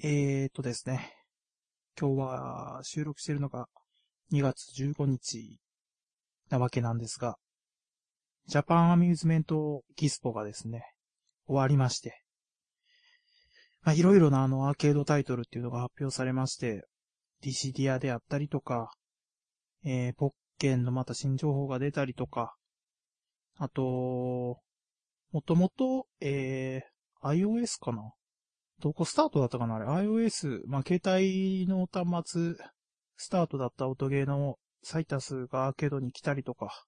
えーとですね。今日は収録しているのが2月15日なわけなんですが、ジャパンアミューズメントエキスポがですね、終わりまして、まあ、いろいろなあのアーケードタイトルっていうのが発表されまして、ディシディアであったりとか、えー、ポッケンのまた新情報が出たりとか、あと、もともと、えー、iOS かなどこスタートだったかなあれ ?iOS、まあ、携帯の端末、スタートだった音ゲーのサイタスがアーケードに来たりとか、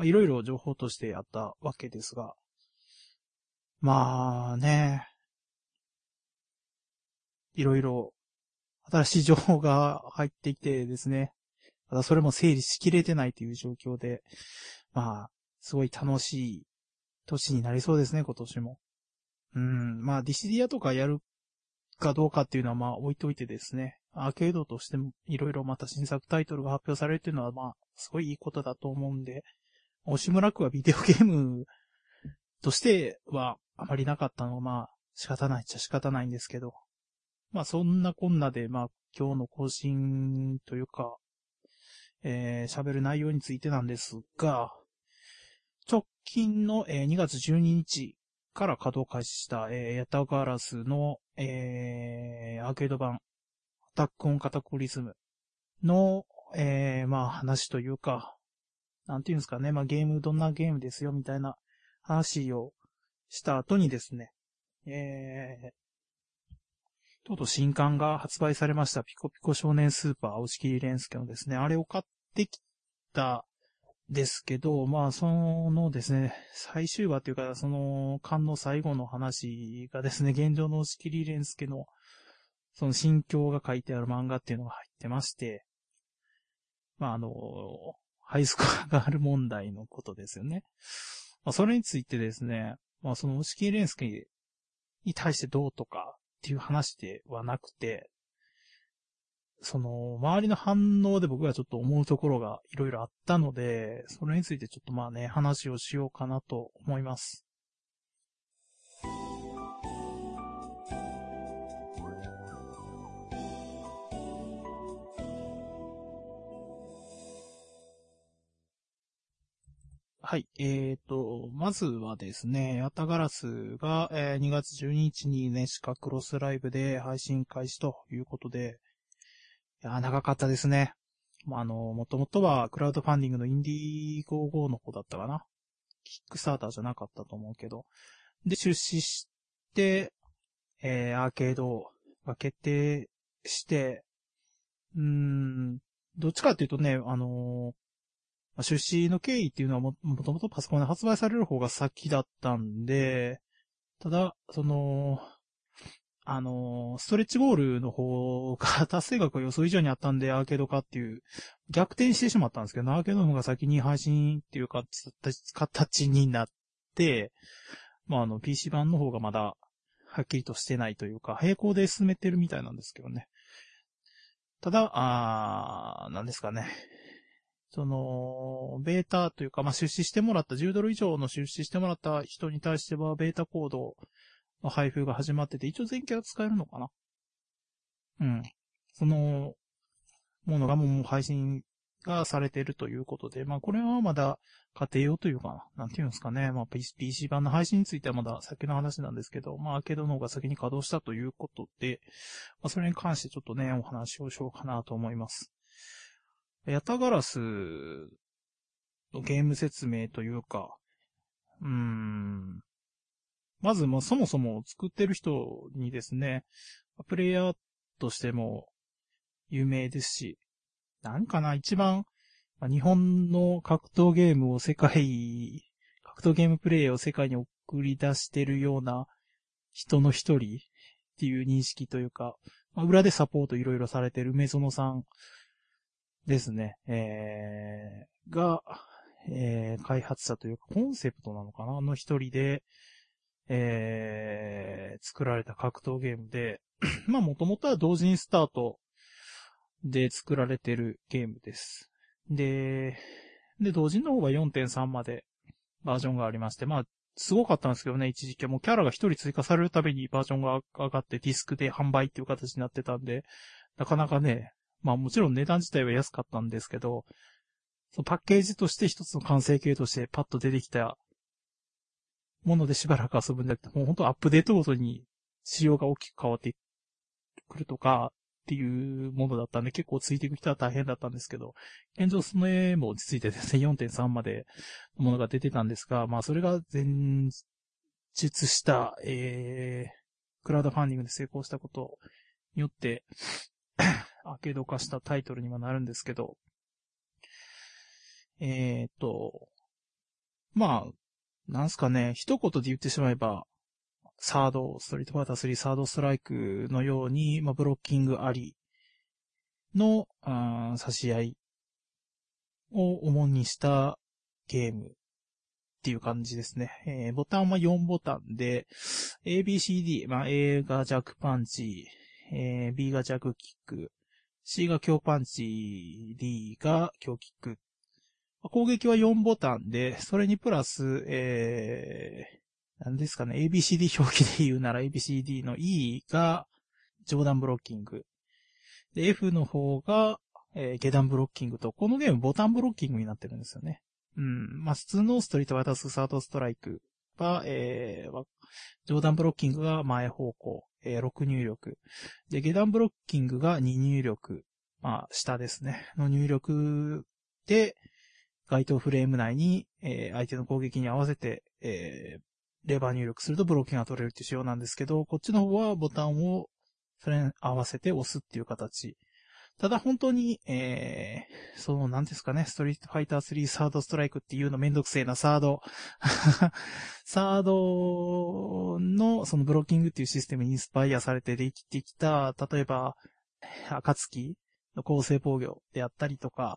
いろいろ情報としてやったわけですが、まあね、いろいろ新しい情報が入ってきてですね、ただそれも整理しきれてないという状況で、まあ、すごい楽しい年になりそうですね、今年も。うん、まあ、ディシディアとかやるかどうかっていうのはまあ置いといてですね、アーケードとしてもいろいろまた新作タイトルが発表されるっていうのはまあ、すごいいいことだと思うんで、押村区はビデオゲームとしてはあまりなかったのはまあ仕方ないっちゃ仕方ないんですけど、まあそんなこんなでまあ今日の更新というか、えー、喋る内容についてなんですが、直近の、えー、2月12日から稼働開始した、えー、ヤタガラスの、えー、アーケード版、アタックオンカタクリズムの、えー、まあ話というか、なんていうんですかね、まあゲームどんなゲームですよみたいな話をした後にですね、えー、とうとう新刊が発売されました。ピコピコ少年スーパー、押切蓮介のですね、あれを買ってきたですけど、まあ、そのですね、最終話というか、その、巻の最後の話がですね、現状の押切蓮介の、その心境が書いてある漫画っていうのが入ってまして、まあ、あの、ハイスコアがある問題のことですよね。まあ、それについてですね、まあ、その押切蓮介に対してどうとかっていう話ではなくて、その、周りの反応で僕がちょっと思うところがいろいろあったので、それについてちょっとまあね、話をしようかなと思います。はい。えーと、まずはですね、ヤタガラスが、えー、2月12日にネシカクロスライブで配信開始ということで、いや、長かったですね。まあの、もともとはクラウドファンディングのインディーゴーゴーの方だったかな。キックスターターじゃなかったと思うけど。で、出資して、えー、アーケードが決定して、うーん、どっちかっていうとね、あのー、出資の経緯っていうのはも、もともとパソコンで発売される方が先だったんで、ただ、その、あの、ストレッチボールの方が達成額が予想以上にあったんで、アーケード化っていう、逆転してしまったんですけど、アーケードの方が先に配信っていうか、形になって、まあ、あの、PC 版の方がまだ、はっきりとしてないというか、並行で進めてるみたいなんですけどね。ただ、あー、なんですかね。その、ベータというか、まあ、出資してもらった、10ドル以上の出資してもらった人に対しては、ベータコード配布が始まってて、一応全キャラ使えるのかな？うん。その、ものがもう配信がされてるということで、まあこれはまだ家庭用というかな、なんていうんですかね。まあ PC 版の配信についてはまだ先の話なんですけど、まあアーケードの方が先に稼働したということで、まあそれに関してちょっとね、お話をしようかなと思います。ヤタガラスのゲーム説明というか、うーん、まずもうそもそも作ってる人にですね、プレイヤーとしても有名ですし、なんかな、一番、日本の格闘ゲームを世界、格闘ゲームプレイを世界に送り出してるような人の一人っていう認識というか、まあ、裏でサポートいろいろされてる梅園さんですね、えー、が、えー、開発者というかコンセプトなのかなの一人で、えー、作られた格闘ゲームで、まあもともとは同人スタートで作られてるゲームです。で、で、同人の方は4.3までバージョンがありまして、まあすごかったんですけどね、一時期はもうキャラが一人追加されるたびにバージョンが上がってディスクで販売っていう形になってたんで、なかなかね、まあもちろん値段自体は安かったんですけど、そのパッケージとして一つの完成形としてパッと出てきたものでしばらく遊ぶんじゃなくて、もう本当アップデートごとに仕様が大きく変わってくるとか、っていうものだったんで、結構ついていく人は大変だったんですけど、現状その絵も落ち着いてですね、4.3までのものが出てたんですが、まあそれが前述した、えー、クラウドファンディングで成功したことによって、アーケード化したタイトルにはなるんですけど、えー、っと、まあ、なんすかね、一言で言ってしまえば、サード、ストリートファイター3サードストライクのように、まあ、ブロッキングありの、あ差し合いを主にしたゲームっていう感じですね。えー、ボタンは4ボタンで、ABCD、まあ、A が弱パンチ、えー、B が弱キック、C が強パンチ、D が強キック。攻撃は4ボタンで、それにプラス、えー、何ですかね、ABCD 表記で言うなら ABCD の E が上段ブロッキング。で、F の方が、えー、下段ブロッキングと、このゲームボタンブロッキングになってるんですよね。うん。まあ、普通のストリートワイタスサードストライクは、えー、上段ブロッキングが前方向、えー、6入力。で、下段ブロッキングが2入力。まあ、下ですね。の入力で、該当フレーム内に、えー、相手の攻撃に合わせて、えー、レバー入力するとブロッキングが取れるっていう仕様なんですけど、こっちの方はボタンをそれに合わせて押すっていう形。ただ本当に、えー、その、なんですかね、ストリートファイター3サードストライクっていうのめんどくせえな、サード。サードのそのブロッキングっていうシステムにインスパイアされてできてきた、例えば、暁の構成防御であったりとか、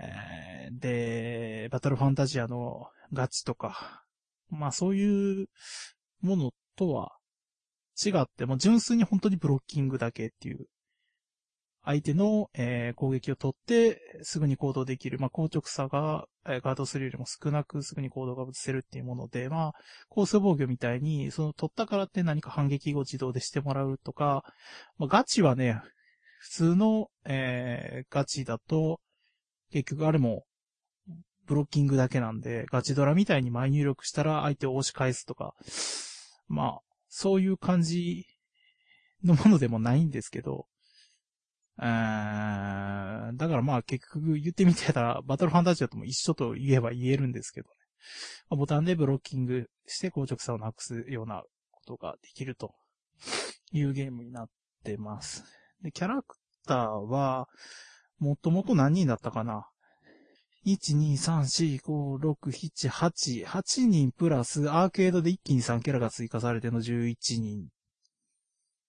えー、で、バトルファンタジアのガチとか、まあそういうものとは違って、もう純粋に本当にブロッキングだけっていう。相手の、えー、攻撃を取って、すぐに行動できる。まあ、硬直さが、えー、ガードするよりも少なく、すぐに行動が移せるっていうもので、まあ、コース防御みたいに、その取ったからって何か反撃を自動でしてもらうとか、まあ、ガチはね、普通の、えー、ガチだと、結局あれも、ブロッキングだけなんで、ガチドラみたいに前入力したら相手を押し返すとか、まあ、そういう感じのものでもないんですけど、だからまあ結局言ってみてたら、バトルファンタジアとも一緒と言えば言えるんですけどね。まあ、ボタンでブロッキングして硬直さをなくすようなことができるというゲームになってます。で、キャラクターは、もともと何人だったかな？1,2,3,4,5,6,7,8、8人プラスアーケードで一気に3キャラが追加されての11人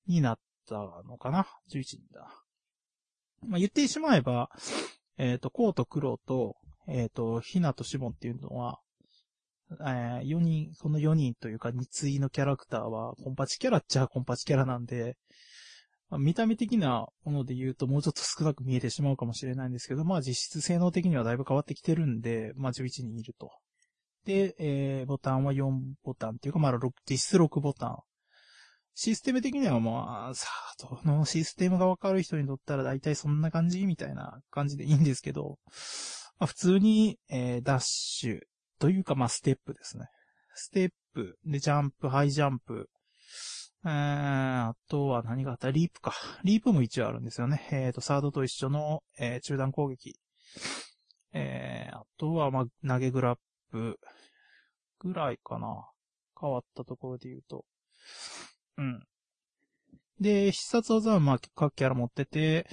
になったのかな ?11 人だ。まあ、言ってしまえば、えっ、ー、と、コウと黒と、えっ、ー、と、ヒナとシモンっていうのは、えー、4人、この4人というか、二対のキャラクターは、コンパチキャラっちゃコンパチキャラなんで、まあ、見た目的なもので言うともうちょっと少なく見えてしまうかもしれないんですけど、まあ実質性能的にはだいぶ変わってきてるんで、まあ11人いると。で、えー、ボタンは4ボタンっていうか、まあ6、実質6ボタン。システム的にはまあ、さあ、どのシステムがわかる人にとったら大体そんな感じみたいな感じでいいんですけど、まあ普通に、えー、ダッシュというかまあステップですね。ステップ、で、ジャンプ、ハイジャンプ、えー、あとは何があった？リープか。リープも一応あるんですよね。えっ、ー、と、サードと一緒の、えー、中段攻撃。えー、あとは、まあ、投げグラップぐらいかな。変わったところで言うと。うん。で、必殺技は、まあ、各キャラ持ってて、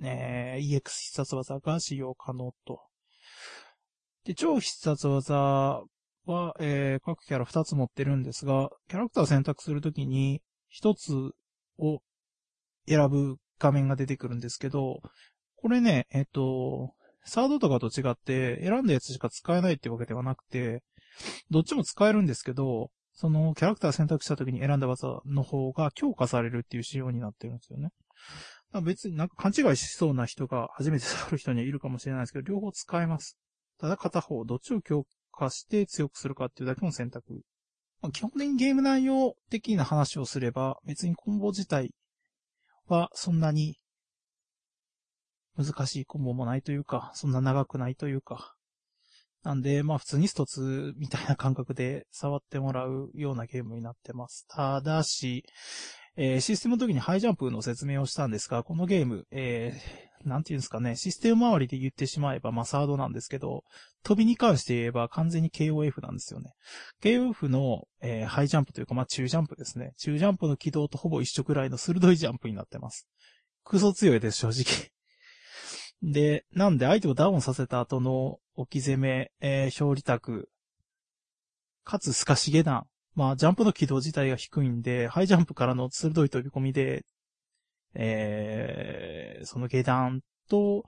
えー、EX 必殺技が使用可能と。で、超必殺技は、えー、各キャラ2つ持ってるんですが、キャラクターを選択するときに、一つを選ぶ画面が出てくるんですけど、これね、えっと、サードとかと違って選んだやつしか使えないってわけではなくて、どっちも使えるんですけど、そのキャラクター選択した時に選んだ技の方が強化されるっていう仕様になってるんですよね。別になんか勘違いしそうな人が初めて触る人にはいるかもしれないですけど、両方使えます。ただ片方、どっちを強化して強くするかっていうだけの選択。まあ、基本的にゲーム内容的な話をすれば、別にコンボ自体はそんなに難しいコンボもないというか、そんな長くないというか。なんで、まあ普通にストツみたいな感覚で触ってもらうようなゲームになってます。ただし、えー、システムの時にハイジャンプの説明をしたんですが、このゲーム、えー、なんていうんですかね、システム周りで言ってしまえば、まあサードなんですけど、飛びに関して言えば完全に KOF なんですよね。KOF の、えー、ハイジャンプというか、まあ中ジャンプですね。中ジャンプの軌道とほぼ一緒くらいの鋭いジャンプになってます。クソ強いです、正直。で、なんで相手をダウンさせた後の置き攻め、えー、表利卓、かつ透かし下段。まあ、ジャンプの軌道自体が低いんで、ハイジャンプからの鋭い飛び込みで、えー、その下段と、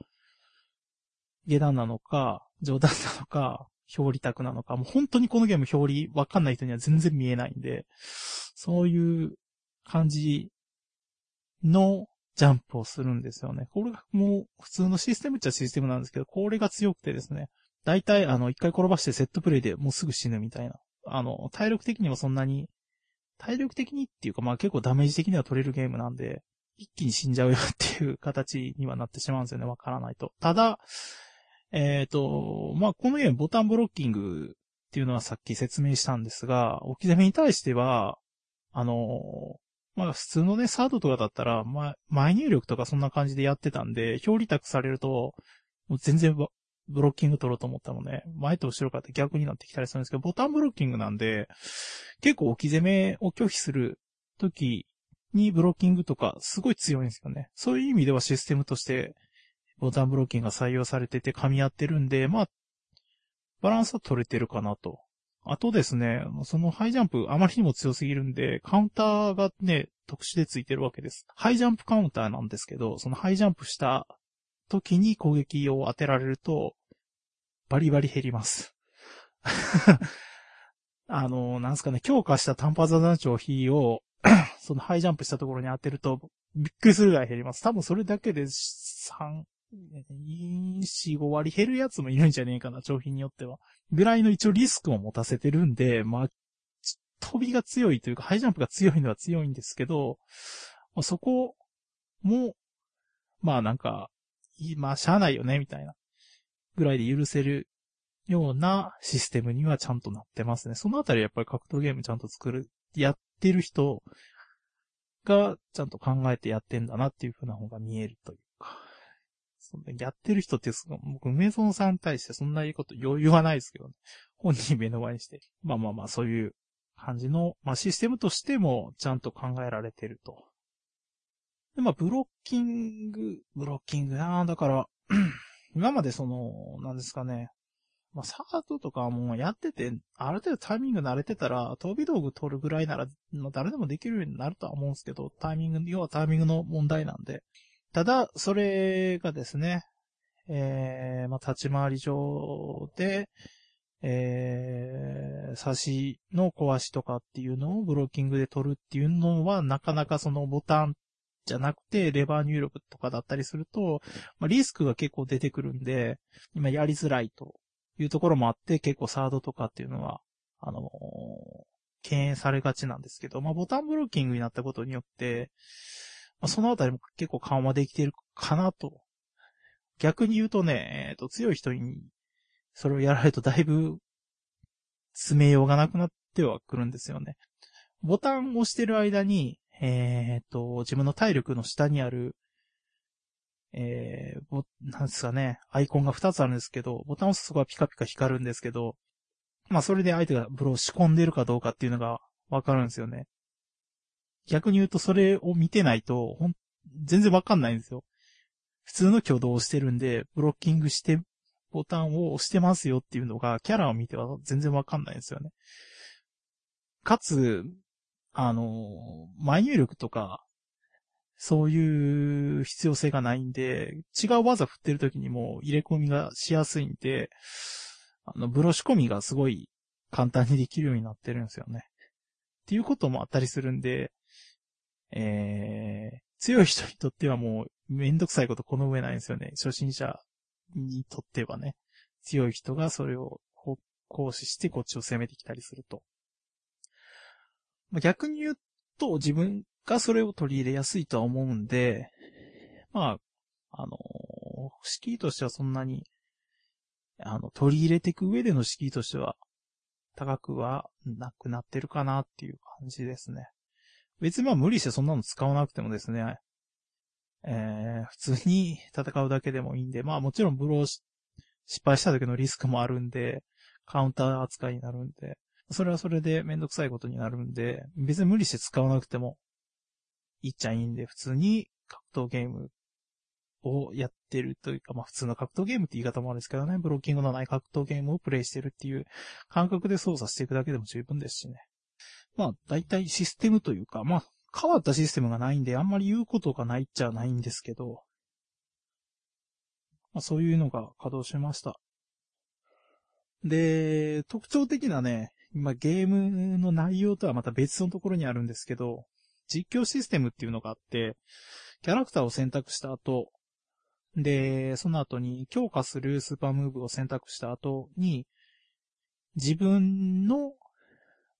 下段なのか、上段なのか、表利卓なのか、もう本当にこのゲーム表利わかんない人には全然見えないんで、そういう感じのジャンプをするんですよね。これがもう普通のシステムっちゃシステムなんですけど、これが強くてですね、大体あの、一回転ばしてセットプレイでもうすぐ死ぬみたいな。あの、体力的にもそんなに、体力的にっていうかまあ結構ダメージ的には取れるゲームなんで、一気に死んじゃうよっていう形にはなってしまうんですよね、わからないと。ただ、えっ、ー、と、まあこのゲームボタンブロッキングっていうのはさっき説明したんですが、置き攻めに対しては、あの、まあ普通のね、サードとかだったら、ま、前入力とかそんな感じでやってたんで、表利託されると、もう全然ブロッキング取ろうと思ったのね、前と後ろからって逆になってきたりするんですけど、ボタンブロッキングなんで、結構置き攻めを拒否するときにブロッキングとかすごい強いんですよね。そういう意味ではシステムとしてボタンブロッキングが採用されてて噛み合ってるんで、まあ、バランスは取れてるかなとあとですね、そのハイジャンプあまりにも強すぎるんで、カウンターがね、特殊でついてるわけです。ハイジャンプカウンターなんですけど、そのハイジャンプした時に攻撃を当てられると、バリバリ減ります。あの、なんすかね、強化した短波座長比を そのハイジャンプしたところに当てると、びっくりするぐらい減ります。多分それだけで3、4、5割減るやつもいるんじゃねえかな、商品によっては。ぐらいの一応リスクを持たせてるんで、まあ、飛びが強いというか、ハイジャンプが強いのは強いんですけど、まあ、そこも、まあなんか、まあしゃあないよね、みたいな。ぐらいで許せるようなシステムにはちゃんとなってますね。そのあたりやっぱり格闘ゲームちゃんと作る、やっってる人がちゃんと考えてやってんだなっていう風な方が見えるというか。そんなやってる人って、僕、梅園さんに対してそんないいこと余裕はないですけどね。本人目の前にして。まあまあまあ、そういう感じの、まあシステムとしてもちゃんと考えられてると。で、まあ、ブロッキング、ブロッキングなだから 今までその、なんですかね。まあ、サードとかもうやってて、ある程度タイミング慣れてたら、飛び道具取るぐらいなら、誰でもできるようになるとは思うんですけど、タイミング、要はタイミングの問題なんで。ただ、それがですね、えー、まあ、立ち回り上で、えー、差しの壊しとかっていうのをブロッキングで取るっていうのは、なかなかそのボタンじゃなくて、レバー入力とかだったりすると、まあ、リスクが結構出てくるんで、今やりづらいというところもあって、結構サードとかっていうのは、あのー、敬遠されがちなんですけど、まあ、ボタンブロッキングになったことによって、まあ、そのあたりも結構緩和できてるかなと。逆に言うとね、えっ、ー、と、強い人にそれをやられるとだいぶ詰めようがなくなってはくるんですよね。ボタンを押してる間に、えっ、ー、と、自分の体力の下にある、えー、なんですかね、アイコンが2つあるんですけど、ボタンを押すとこはピカピカ光るんですけど、まあそれで相手がブロー仕込んでるかどうかっていうのがわかるんですよね。逆に言うとそれを見てないと、ほん、全然わかんないんですよ。普通の挙動をしてるんで、ブロッキングしてボタンを押してますよっていうのが、キャラを見ては全然わかんないんですよね。かつ、あの、前入力とか、そういう必要性がないんで、違う技振ってる時にも入れ込みがしやすいんで、あの、ブロ仕込みがすごい簡単にできるようになってるんですよね。っていうこともあったりするんで、えー、強い人にとってはもうめんどくさいことこの上ないんですよね。初心者にとってはね。強い人がそれを、行使してこっちを攻めてきたりすると。まあ、逆に言うと、自分がそれを取り入れやすいとは思うんで、まあ、あの、敷居としてはそんなに、あの、取り入れていく上での敷居としては、高くはなくなってるかなっていう感じですね。別にまあ無理してそんなの使わなくてもですね、えー、普通に戦うだけでもいいんで、まあもちろんブロー失敗した時のリスクもあるんで、カウンター扱いになるんで、それはそれでめんどくさいことになるんで、別に無理して使わなくてもいっちゃいいんで、普通に格闘ゲームをやってるというか、まあ普通の格闘ゲームって言い方もあるんですけどね、ブロッキングのない格闘ゲームをプレイしてるっていう感覚で操作していくだけでも十分ですしね。まあ大体システムというか、まあ変わったシステムがないんで、あんまり言うことがないっちゃないんですけど、まあそういうのが稼働しました。で、特徴的なね、今ゲームの内容とはまた別のところにあるんですけど、実況システムっていうのがあって、キャラクターを選択した後、で、その後に強化するスーパームーブを選択した後に、自分の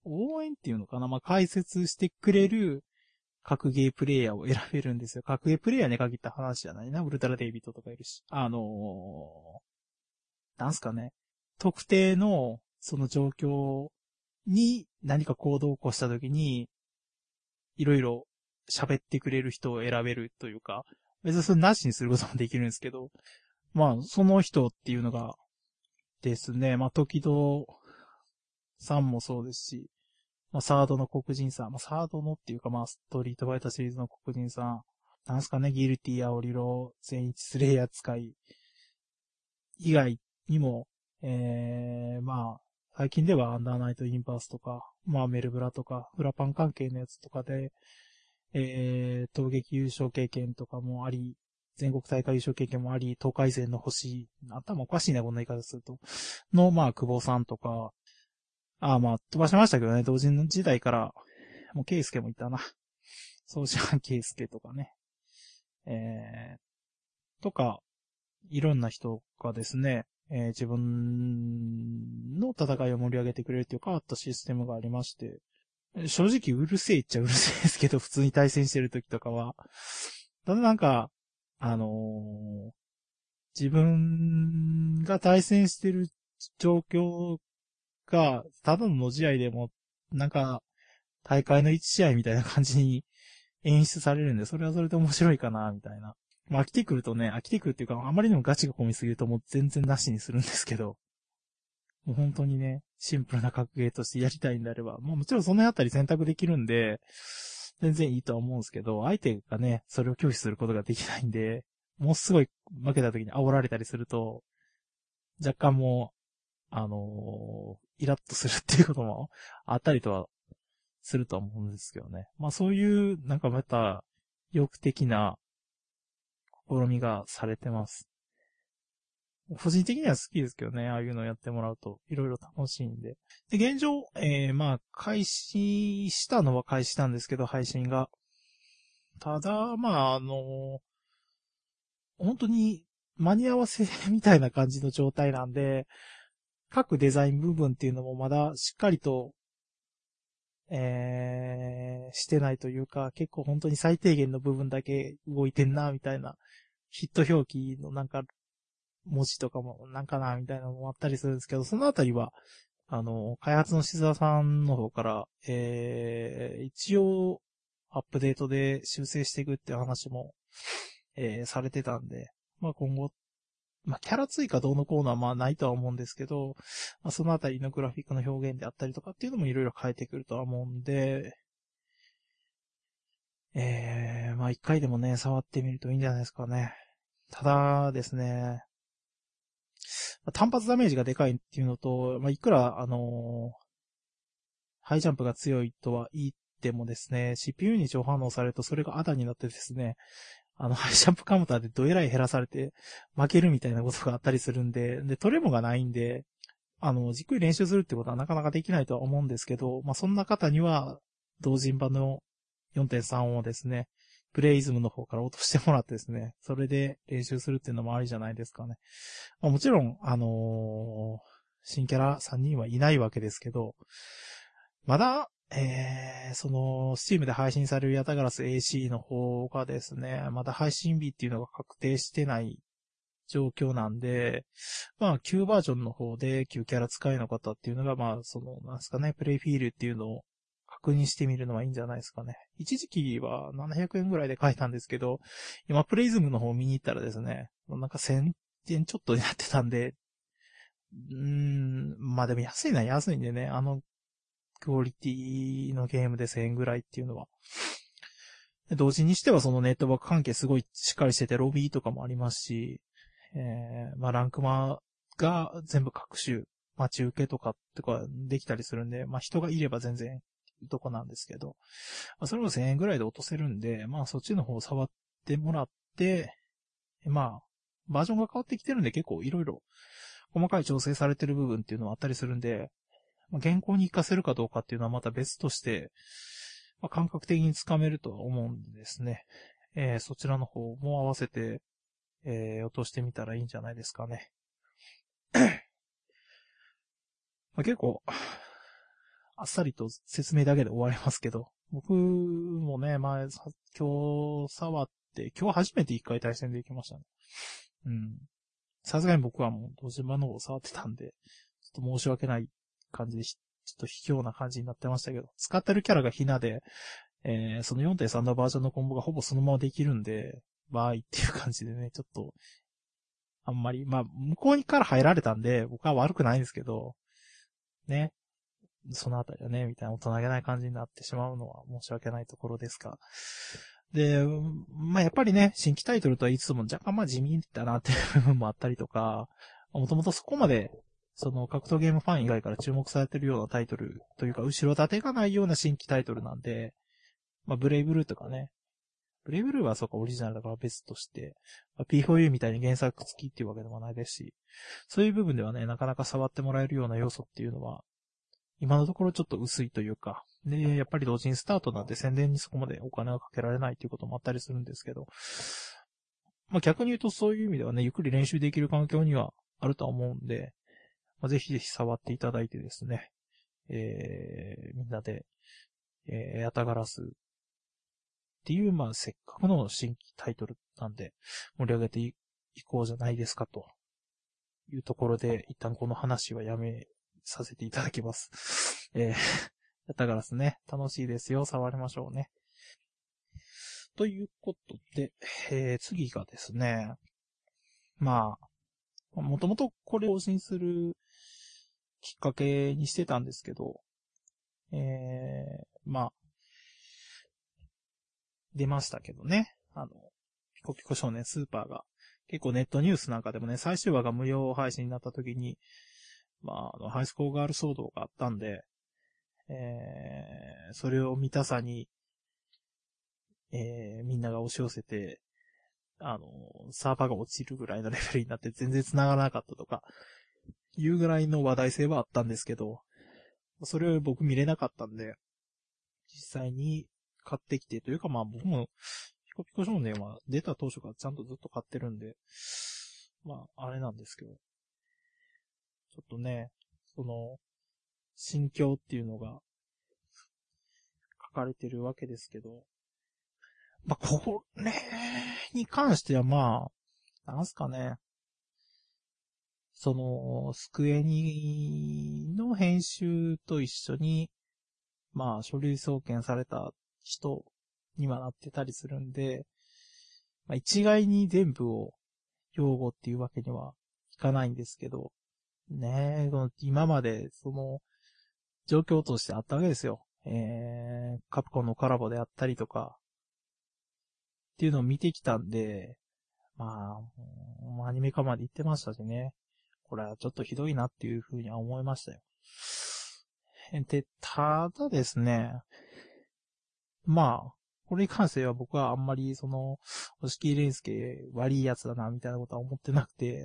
応援っていうのかなまあ、解説してくれる格ゲープレイヤーを選べるんですよ。格ゲープレイヤーに限った話じゃないな。ウルトラデイビットとかいるし。あのー、なんすかね。特定の、その状況に何か行動を起こした時に、いろいろ喋ってくれる人を選べるというか、別にそれなしにすることもできるんですけど、まあ、その人っていうのがですね、まあ、時々さんもそうですし、まあ、サードの黒人さん、まあ、サードのっていうか、まあ、ストリートファイターシリーズの黒人さん、なんすかね、ギルティやオリロ、全一スレイヤー使い、以外にも、えー、まあ、最近ではアンダーナイトインバースとか、まあメルブラとか、フラパン関係のやつとかで、えー、闘撃優勝経験とかもあり、全国大会優勝経験もあり、東海勢の星、頭おかしいね、こんな言い方すると。の、まあ、久保さんとか、ああ、まあ、飛ばしましたけどね、同人時代から、もう、ケイスケもいたな。そうじゃん、ケイスケとかね。えー、とか、いろんな人がですね、えー、自分の戦いを盛り上げてくれるっていう変わったシステムがありまして、正直うるせえっちゃうるせえですけど、普通に対戦してる時とかは。ただなんか、あのー、自分が対戦してる状況が、ただのの試合でも、なんか、大会の1試合みたいな感じに演出されるんで、それはそれで面白いかな、みたいな。まあ、飽きてくるとね、飽きてくるっていうか、あまりにもガチが込みすぎるともう全然なしにするんですけど、もう本当にね、シンプルな格ゲーとしてやりたいんであれば、まあもちろんその辺あたり選択できるんで、全然いいとは思うんですけど、相手がね、それを拒否することができないんで、もうすごい負けた時に煽られたりすると、若干もう、あのー、イラッとするっていうこともあったりとはするとは思うんですけどね。まあそういう、なんかまた、欲的な試みがされてます。個人的には好きですけどね、ああいうのやってもらうと、いろいろ楽しいんで。で、現状、えー、まあ、開始したのは開始したんですけど、配信が。ただ、まあ、あの本当に間に合わせみたいな感じの状態なんで、各デザイン部分っていうのもまだしっかりと、えー、してないというか、結構本当に最低限の部分だけ動いてんな、みたいな、ヒット表記のなんか文字とかもなんかな、みたいなのもあったりするんですけど、そのあたりは、あの、開発の静沢さんの方から、えー、一応、アップデートで修正していくっていう話も、えー、されてたんで、まあ今後、まあキャラ追加どうのこうのはまあないとは思うんですけど、まあそのあたりのグラフィックの表現であったりとかっていうのもいろいろ変えてくるとは思うんで、えー、まあ一回でもね、触ってみるといいんじゃないですかね。ただですね、単発ダメージがでかいっていうのと、まあ、いくら、あのー、ハイジャンプが強いとは言ってもですね、CPU に上反応されるとそれがアダになってですね、あの、ハイジャンプカウンターでどえらい減らされて負けるみたいなことがあったりするんで、で、トレモがないんで、あの、じっくり練習するってことはなかなかできないとは思うんですけど、まあ、そんな方には、同人版の4.3をですね、プレイズムの方から落としてもらってですね、それで練習するっていうのもありじゃないですかね。まあ、もちろん、あのー、新キャラ3人はいないわけですけど、まだ、えー、その、スチームで配信されるヤタガラス AC の方がですね、まだ配信日っていうのが確定してない状況なんで、まあ、旧バージョンの方で旧キャラ使いの方っていうのが、まあ、その、なんですかね、プレイフィールっていうのを確認してみるのはいいんじゃないですかね。一時期は700円ぐらいで書いたんですけど、今プレイズムの方見に行ったらですね、なんか1000円ちょっとになってたんで、うーん、まあでも安いのは安いんでね、あの、クオリティのゲームで1000円ぐらいっていうのは。同時にしてはそのネットワーク関係すごいしっかりしてて、ロビーとかもありますし、えー、まあランクマが全部各種、待ち受けとかとかできたりするんで、まあ人がいれば全然とこなんですけど、まあそれも1000円ぐらいで落とせるんで、まあそっちの方を触ってもらって、まあ、バージョンが変わってきてるんで結構いろいろ細かい調整されてる部分っていうのはあったりするんで、まあ、原稿に活かせるかどうかっていうのはまた別として、まあ、感覚的につかめるとは思うんでですね。えー、そちらの方も合わせて、えー、落としてみたらいいんじゃないですかね。まあ、結構、あっさりと説明だけで終わりますけど、僕もね、前、今日触って、今日初めて一回対戦できましたね。うん。さすがに僕はもう、同時の方を触ってたんで、ちょっと申し訳ない感じで、ちょっと卑怯な感じになってましたけど、使ってるキャラがひなで、えー、その4.3のバージョンのコンボがほぼそのままできるんで、バーイっていう感じでね、ちょっと、あんまり、まあ、向こうにから入られたんで、僕は悪くないんですけど、ね、そのあたりはね、みたいな大人げない感じになってしまうのは申し訳ないところですが。で、まあ、やっぱりね、新規タイトルとはいつつも若干まあ地味だなっていう部分もあったりとか、もともとそこまで、その格闘ゲームファン以外から注目されてるようなタイトルというか、後ろ盾がないような新規タイトルなんで、まあ、ブレイブルーとかね、ブレイブルーはそうかオリジナルだから別として、まあ、P4U みたいに原作付きっていうわけでもないですし、そういう部分ではね、なかなか触ってもらえるような要素っていうのは、今のところちょっと薄いというか、で、やっぱり同時にスタートなんで宣伝にそこまでお金がかけられないっていうこともあったりするんですけど、まあ逆に言うとそういう意味ではね、ゆっくり練習できる環境にはあるとは思うんで、まあ、ぜひぜひ触っていただいてですね、えー、みんなで、えー、ヤタガラスっていう、まあせっかくの新規タイトルなんで盛り上げていこうじゃないですかというところで、一旦この話はやめさせていただきます。えー、やったガラスね、楽しいですよ、触りましょうね。ということで、えー、次がですね、まあ、もともとこれを更新するきっかけにしてたんですけど、えー、まあ、出ましたけどね。あの、ピコピコ少年スーパーが、結構ネットニュースなんかでもね、最終話が無料配信になった時に、まあ、あの、ハイスコーガール騒動があったんで、えー、それを見たさに、えー、みんなが押し寄せて、あの、サーバーが落ちるぐらいのレベルになって全然繋がらなかったとか、いうぐらいの話題性はあったんですけど、それを僕見れなかったんで、実際に買ってきてというかまあ僕も、ピコピコ少年は出た当初からちゃんとずっと買ってるんで、まあ、あれなんですけど、ちょっとね、その、心境っていうのが、書かれてるわけですけど、まあ、これに関してはまあ、なんすかね、その、スクエニの編集と一緒に、まあ、書類送検された人にはなってたりするんで、まあ、一概に全部を擁護っていうわけにはいかないんですけど、ねえ、この今まで、その、状況としてあったわけですよ。えー、カプコンのコラボであったりとか、っていうのを見てきたんで、まあ、アニメ化まで言ってましたしね。これはちょっとひどいなっていうふうには思いましたよ。で、ただですね、まあ、これに関しては僕はあんまりその、押切蓮介悪いやつだな、みたいなことは思ってなくて、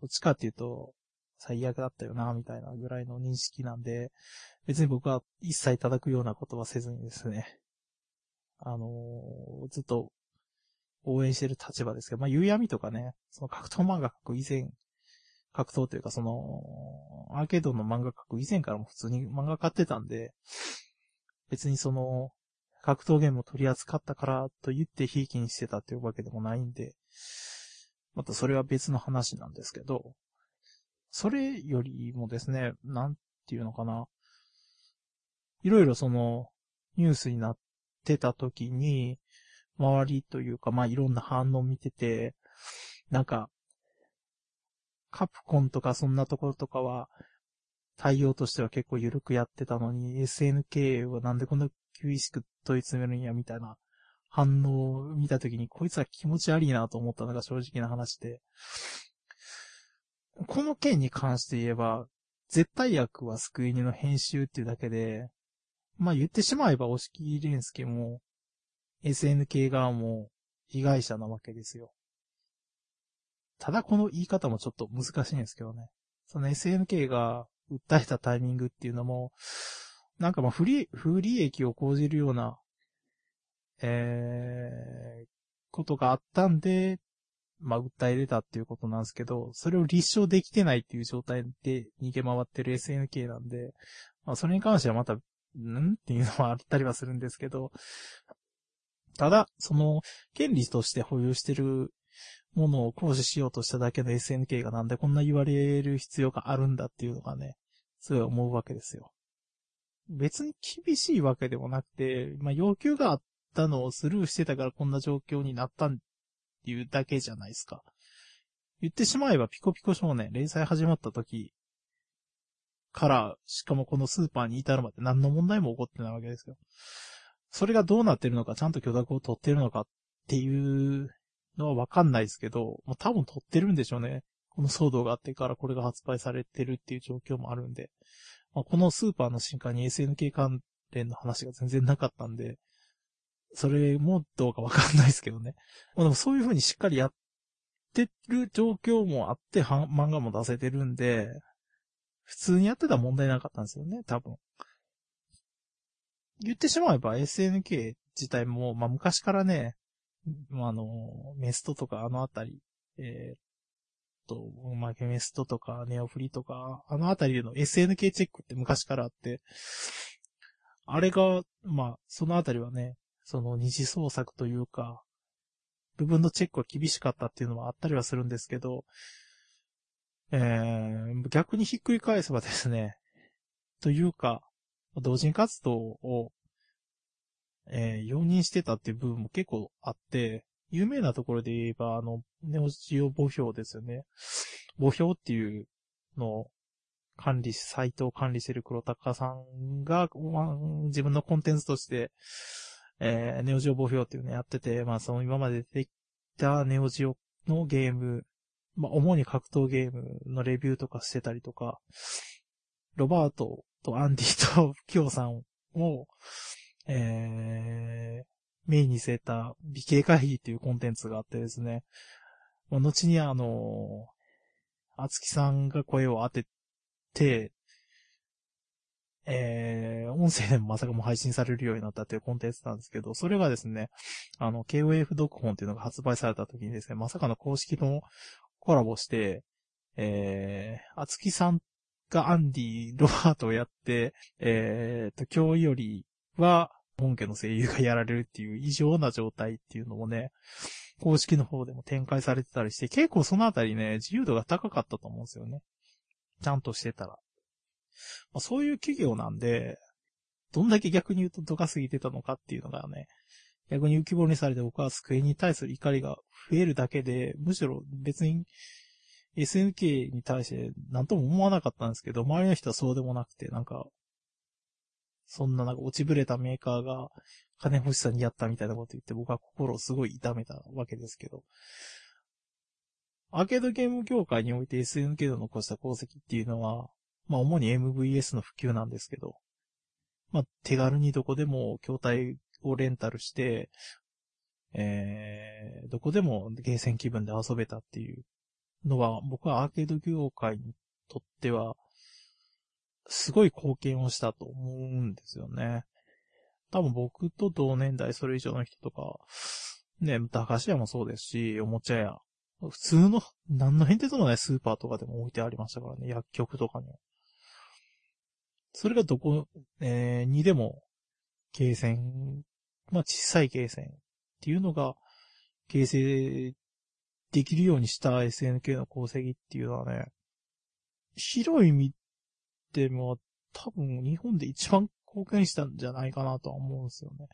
どっちかっていうと、最悪だったよな、みたいなぐらいの認識なんで、別に僕は一切いただくようなことはせずにですね、あのー、ずっと応援してる立場ですけど、まあ、夕闇とかね、その格闘漫画描く以前格闘というかその、アーケードの漫画描く以前からも普通に漫画買ってたんで、別にその、格闘ゲームを取り扱ったからと言ってひいきにしてたっていうわけでもないんで、またそれは別の話なんですけど、それよりもですね、なんていうのかな。いろいろその、ニュースになってた時に、周りというか、まあいろんな反応を見てて、なんか、カプコンとかそんなところとかは、対応としては結構緩くやってたのに、SNK はなんでこんな厳しく問い詰めるんや、みたいな反応を見たときに、こいつは気持ち悪いなと思ったのが正直な話で。この件に関して言えば、絶対役は救いにの編集っていうだけで、まあ言ってしまえば、押木蓮介も、SNK 側も被害者なわけですよ。ただこの言い方もちょっと難しいんですけどね。その SNK が訴えたタイミングっていうのも、なんかまあ不利、不利益を講じるような、えー、ことがあったんで、まあ訴え出たっていうことなんですけど、それを立証できてないっていう状態で逃げ回ってる SNK なんで、まあそれに関してはまた、んっていうのはあったりはするんですけど、ただ、その、権利として保有してるものを行使しようとしただけの SNK がなんでこんな言われる必要があるんだっていうのがね、すごい思うわけですよ。別に厳しいわけでもなくて、まあ要求があったのをスルーしてたからこんな状況になったんっていうだけじゃないですか。言ってしまえばピコピコ少年連載始まった時から、しかもこのスーパーに至るまで何の問題も起こってないわけですよ。それがどうなってるのか、ちゃんと許諾を取ってるのかっていうのはわかんないですけど、もう多分取ってるんでしょうね。この騒動があってからこれが発売されてるっていう状況もあるんで。まあ、このスーパーの進化に SNK 関連の話が全然なかったんで、それもどうかわかんないですけどね。まあ、でもそういう風にしっかりやってる状況もあって、漫画も出せてるんで、普通にやってたら問題なかったんですよね、多分。言ってしまえば SNK 自体も、まあ、昔からね、あの、メストとかあのあたり、えー、っと、まあ、メストとかネオフリとか、あのあたりでの SNK チェックって昔からあって、あれが、まあ、そのあたりはね、その二次創作というか、部分のチェックは厳しかったっていうのはあったりはするんですけど、えー、逆にひっくり返せばですね、というか、同人活動を、えー、容認してたっていう部分も結構あって、有名なところで言えば、あの、ネオジオ墓標ですよね。墓標っていうのを管理し、サイトを管理してる黒高さんが、自分のコンテンツとして、えー、ネオジオ墓標っていうのやってて、まあ、その今まで出てきたネオジオのゲーム、まあ、主に格闘ゲームのレビューとかしてたりとか、ロバートとアンディとキョウさんを、えー、メインに据えた美形会議っていうコンテンツがあってですね、まあ、後にあの、あつきさんが声を当てて、えー、音声でもまさかも配信されるようになったっていうコンテンツなんですけど、それがですね、あの、KOF 読本っていうのが発売された時にですね、まさかの公式のコラボして、えー、あつきさんがアンディ、ロバートをやって、えーと、今日よりは、本家の声優がやられるっていう異常な状態っていうのもね、公式の方でも展開されてたりして、結構そのあたりね、自由度が高かったと思うんですよね。ちゃんとしてたら。まあ、そういう企業なんで、どんだけ逆に言うと度が過ぎてたのかっていうのがね、逆に浮き彫りにされて僕は救いに対する怒りが増えるだけで、むしろ別に SNK に対して何とも思わなかったんですけど、周りの人はそうでもなくて、なんか、そんななんか落ちぶれたメーカーが金欲しさにやったみたいなこと言って僕は心をすごい痛めたわけですけど。アーケードゲーム業界において SNK の残した功績っていうのは、まあ主に MVS の普及なんですけど、まあ手軽にどこでも筐体をレンタルして、えー、どこでもゲーセン気分で遊べたっていうのは、僕はアーケード業界にとっては、すごい貢献をしたと思うんですよね。多分僕と同年代それ以上の人とか、ね、高橋屋もそうですし、おもちゃ屋普通の、何の変哲もないスーパーとかでも置いてありましたからね、薬局とかには。それがどこ、えー、にでも、ゲーセン、まあ小さいゲーセンっていうのが、形成できるようにした SNK の功績っていうのはね、広い意味でも多分日本で一番貢献したんじゃないかなとは思うんですよね。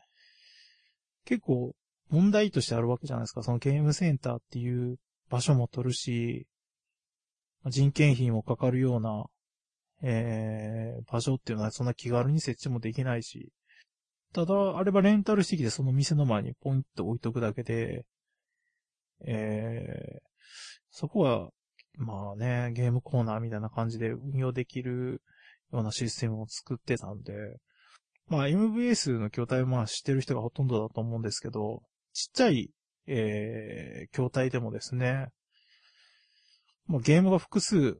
結構問題としてあるわけじゃないですか。そのゲームセンターっていう場所も取るし、人件費もかかるような、えー、場所っていうのはそんな気軽に設置もできないし、ただ、あればレンタルしてきてその店の前にポイント置いとくだけで、えー、そこは、まあね、ゲームコーナーみたいな感じで運用できるようなシステムを作ってたんで、まあ MVS の筐体はまあ知ってる人がほとんどだと思うんですけど、ちっちゃい、えー、筐体でもですね、まあ、ゲームが複数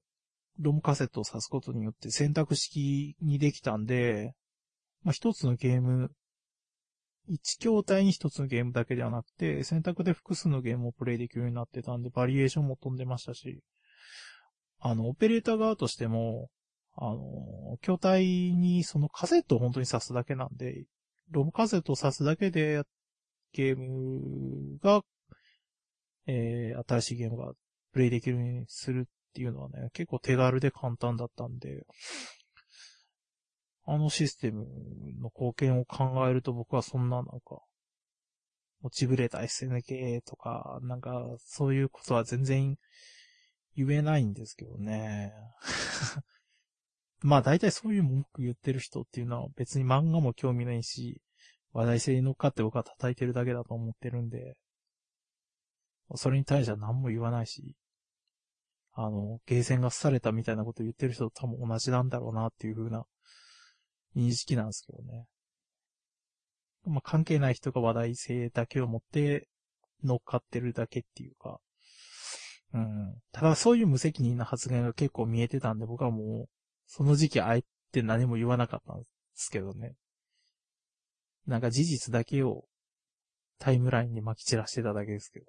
ロムカセットを挿すことによって選択式にできたんで、まあ、一つのゲーム、一筐体に一つのゲームだけではなくて、選択で複数のゲームをプレイできるようになってたんで、バリエーションも飛んでましたし、あの、オペレーター側としても、あの、筐体にそのカセットを本当に挿すだけなんで、ロムカセットを挿すだけでゲームが、えー、新しいゲームがプレイできるようにするっていうのはね、結構手軽で簡単だったんで、あのシステムの貢献を考えると僕はそんななんか、落ちぶれた SNK とか、なんか、そういうことは全然言えないんですけどね。まあ大体そういう文句言ってる人っていうのは別に漫画も興味ないし、話題性に乗っかって僕は叩いてるだけだと思ってるんで、それに対しては何も言わないし、あの、ゲーセンがされたみたいなこと言ってる人と多分同じなんだろうなっていう風な認識なんですけどね。まあ、関係ない人が話題性だけを持って乗っかってるだけっていうか、うん。ただそういう無責任な発言が結構見えてたんで僕はもう、その時期あえて何も言わなかったんですけどね。なんか事実だけをタイムラインに巻き散らしてただけですけど。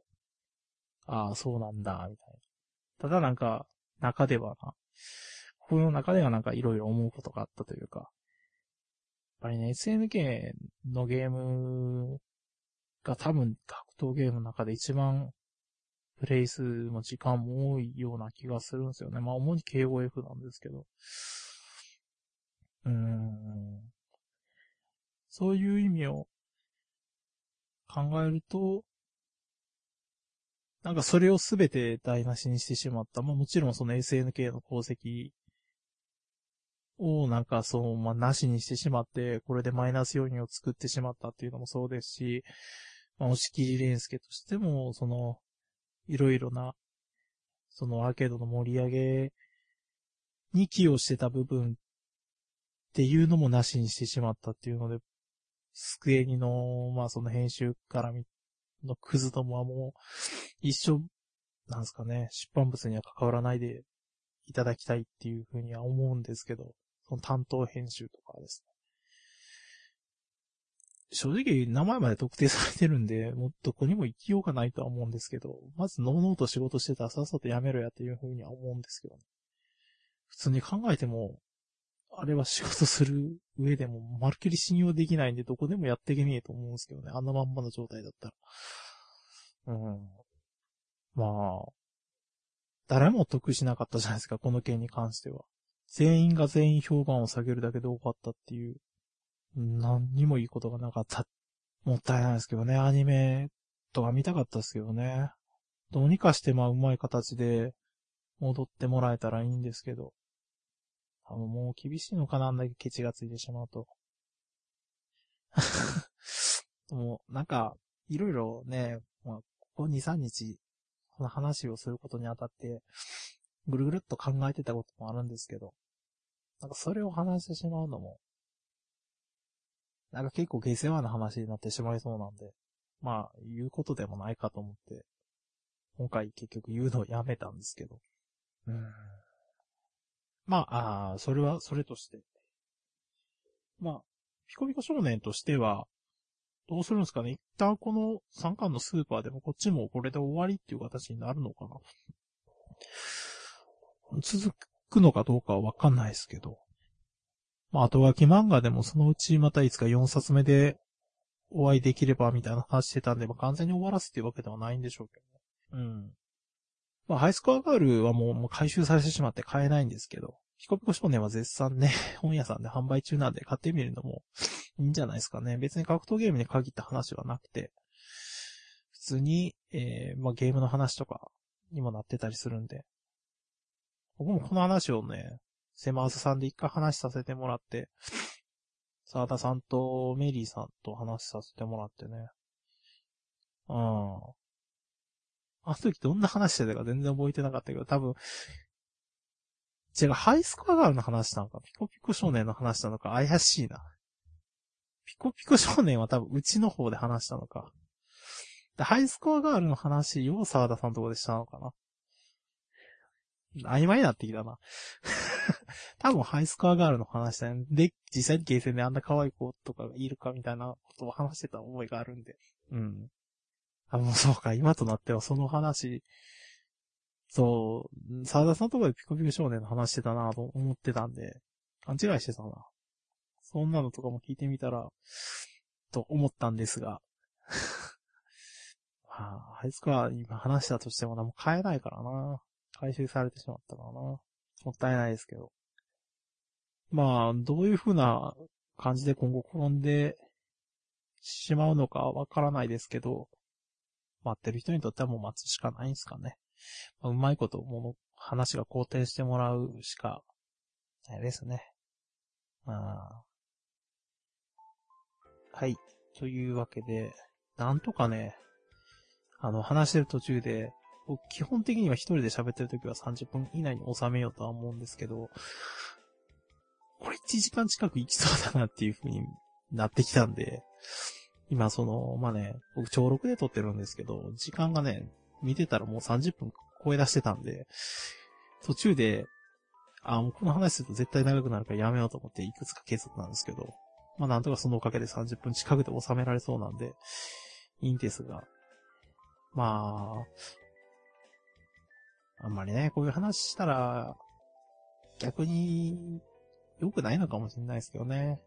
ああ、そうなんだ、みたいな。ただなんか、中ではな、この中ではなんかいろいろ思うことがあったというか、やっぱりね、SNK のゲームが多分格闘ゲームの中で一番プレイ数も時間も多いような気がするんですよね。まあ主に KOF なんですけど。うーん。そういう意味を考えると、なんかそれをすべて台無しにしてしまった。まあもちろんその SNK の功績をなんかそう、まあなしにしてしまって、これでマイナス要因を作ってしまったっていうのもそうですし、まあ押切蓮介としても、その、いろいろな、そのアーケードの盛り上げに寄与してた部分っていうのもなしにしてしまったっていうので、スクエニの、まあその編集から見のクズどもはもう、一緒、なんすかね、出版物には関わらないでいただきたいっていうふうには思うんですけど、その担当編集とかですね。正直、名前まで特定されてるんで、もうどこにも行きようがないとは思うんですけど、まず、のうのうと仕事してたらさっさとやめろやっていうふうには思うんですけどね。普通に考えても、あれは仕事する上でも、まるっきり信用できないんで、どこでもやっていけねえと思うんですけどね。あんなまんまの状態だったら。うん。まあ、誰も得しなかったじゃないですか、この件に関しては。全員が全員評判を下げるだけで多かったっていう、何にもいいことがなかった。もったいないですけどね、アニメとか見たかったですけどね。どうにかしてまあうまい形で戻ってもらえたらいいんですけど。多分もう厳しいのかな、あんだけケチがついてしまうと。もう、なんか、いろいろね、まあ、ここ2、3日、この話をすることにあたって、ぐるぐるっと考えてたこともあるんですけど、なんかそれを話してしまうのも、なんか結構下世話な話になってしまいそうなんで、まあ、言うことでもないかと思って、今回結局言うのをやめたんですけど。うん。まあ、あそれは、それとして。まあ、ピコピコ少年としては、どうするんですかね一旦この3巻のスーパーでもこっちもこれで終わりっていう形になるのかな続くのかどうかはわかんないですけど。まあ、後書き漫画でもそのうちまたいつか4冊目でお会いできればみたいな話してたんで、まあ、完全に終わらすっていうわけではないんでしょうけどね。うん。まあ、ハイスコアガールはもうもう回収されてしまって買えないんですけど、ピコピコ少年は絶賛ね、本屋さんで販売中なんで買ってみるのもいいんじゃないですかね。別に格闘ゲームに限った話はなくて、普通に、えー、まあ、ゲームの話とかにもなってたりするんで。僕もこの話をね、セマースさんで一回話させてもらって、沢田さんとメリーさんと話させてもらってね。うん。あの時どんな話してたか全然覚えてなかったけど、多分、違う、ハイスコアガールの話なのか、ピコピコ少年の話なのか、怪しいな。ピコピコ少年は多分うちの方で話したのか。で、ハイスコアガールの話、よう沢田さんとこでしたのかな。曖昧になってきたな。多分ハイスコアガールの話だよね。で、実際にゲーセンであんな可愛い子とかがいるかみたいなことを話してた思いがあるんで。うん。あ、もうそうか、今となってはその話、そう、沢田さんとかでピコピコ少年の話してたなと思ってたんで、勘違いしてたな。そんなのとかも聞いてみたら、と思ったんですが。まあ、あいつか今話したとしても何も買えないからな。回収されてしまったからな。もったいないですけど。まあ、どういう風な感じで今後転んでしまうのかわからないですけど、待ってる人にとってはもう待つしかないんですかね。まあ、うまいこともの、話が肯定してもらうしかないですね。あはい。というわけで、なんとかね、あの、話してる途中で、僕基本的には一人で喋ってる時は30分以内に収めようとは思うんですけど、これ1時間近く行きそうだなっていう風になってきたんで、今その、まあね、僕超録で撮ってるんですけど、時間がね、見てたらもう30分超え出してたんで、途中で、あ、もうこの話すると絶対長くなるからやめようと思っていくつか削ったんですけど、まあなんとかそのおかげで30分近くで収められそうなんで、いいんですが、まあ、あんまりね、こういう話したら、逆に良くないのかもしれないですけどね。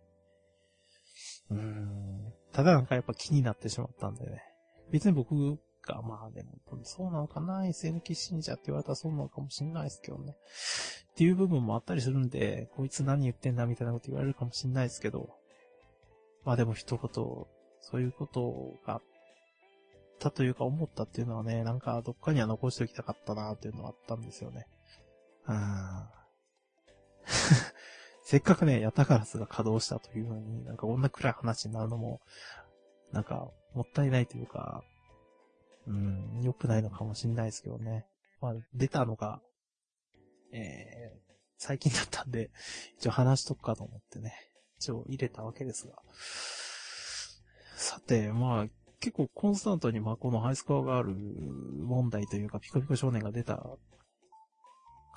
うん。ただなんかやっぱ気になってしまったんでね。別に僕が、まあでも、そうなのかな ?SNK 信者って言われたらそうなのかもしれないですけどね。っていう部分もあったりするんで、こいつ何言ってんだみたいなこと言われるかもしれないですけど。まあでも一言、そういうことがあったというか思ったっていうのはね、なんかどっかには残しておきたかったなっていうのはあったんですよね。うん。せっかくね、ヤタガラスが稼働したというのに、なんかこんな暗い話になるのも、なんか、もったいないというか、うん、良くないのかもしれないですけどね。まあ、出たのが、えー、最近だったんで、一応話しとくかと思ってね、一応入れたわけですが。さて、まあ、結構コンスタントにまあこのハイスコアガール問題というか、ピコピコ少年が出た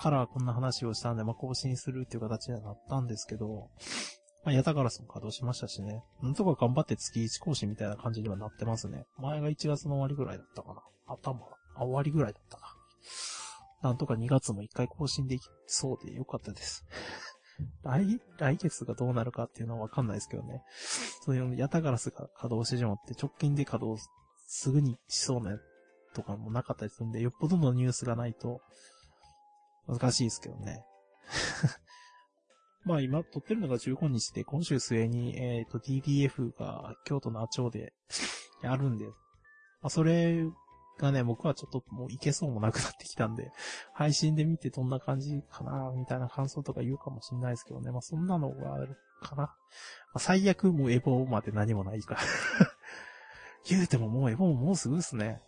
からこんな話をしたんで、まあ、更新するっていう形にはなったんですけど、まあ、ヤタガラスも稼働しましたしね。なんとか頑張って月1更新みたいな感じにはなってますね。前が1月の終わりぐらいだったかな。頭、あ、終わりぐらいだったな。なんとか2月も1回更新できそうでよかったです。来、来月がどうなるかっていうのはわかんないですけどね。そういうヤタガラスが稼働してしまって直近で稼働すぐにしそうなとかもなかったりするんで、よっぽどのニュースがないと、難しいですけどね。まあ今撮ってるのが15日で、今週末に、えっ、ー、と DDF が京都の阿町で やるんで、まあそれがね、僕はちょっともういけそうもなくなってきたんで、配信で見てどんな感じかな、みたいな感想とか言うかもしれないですけどね。まあそんなのがあるかな。まあ、最悪もうエボまで何もないから 言うてももうエボももうすぐですね。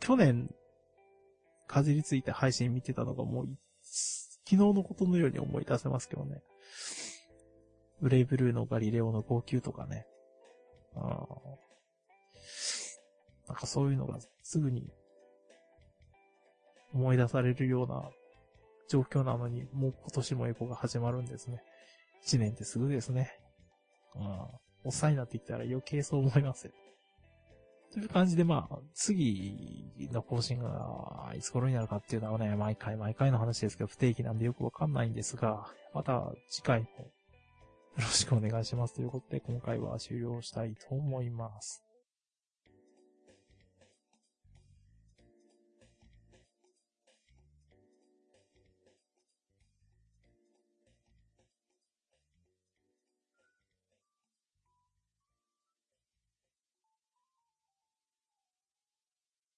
去年かじりついて配信見てたのがもう、昨日のことのように思い出せますけどね。ブレイブルーのガリレオの号泣とかね。あなんかそういうのがすぐに思い出されるような状況なのに、もう今年もエコが始まるんですね。一年ってすぐですね。うん。おっさんになってきたら余計そう思いますよ。という感じで、まあ、次の更新がいつ頃になるかっていうのはね、毎回毎回の話ですけど、不定期なんでよくわかんないんですが、また次回もよろしくお願いしますということで、今回は終了したいと思います。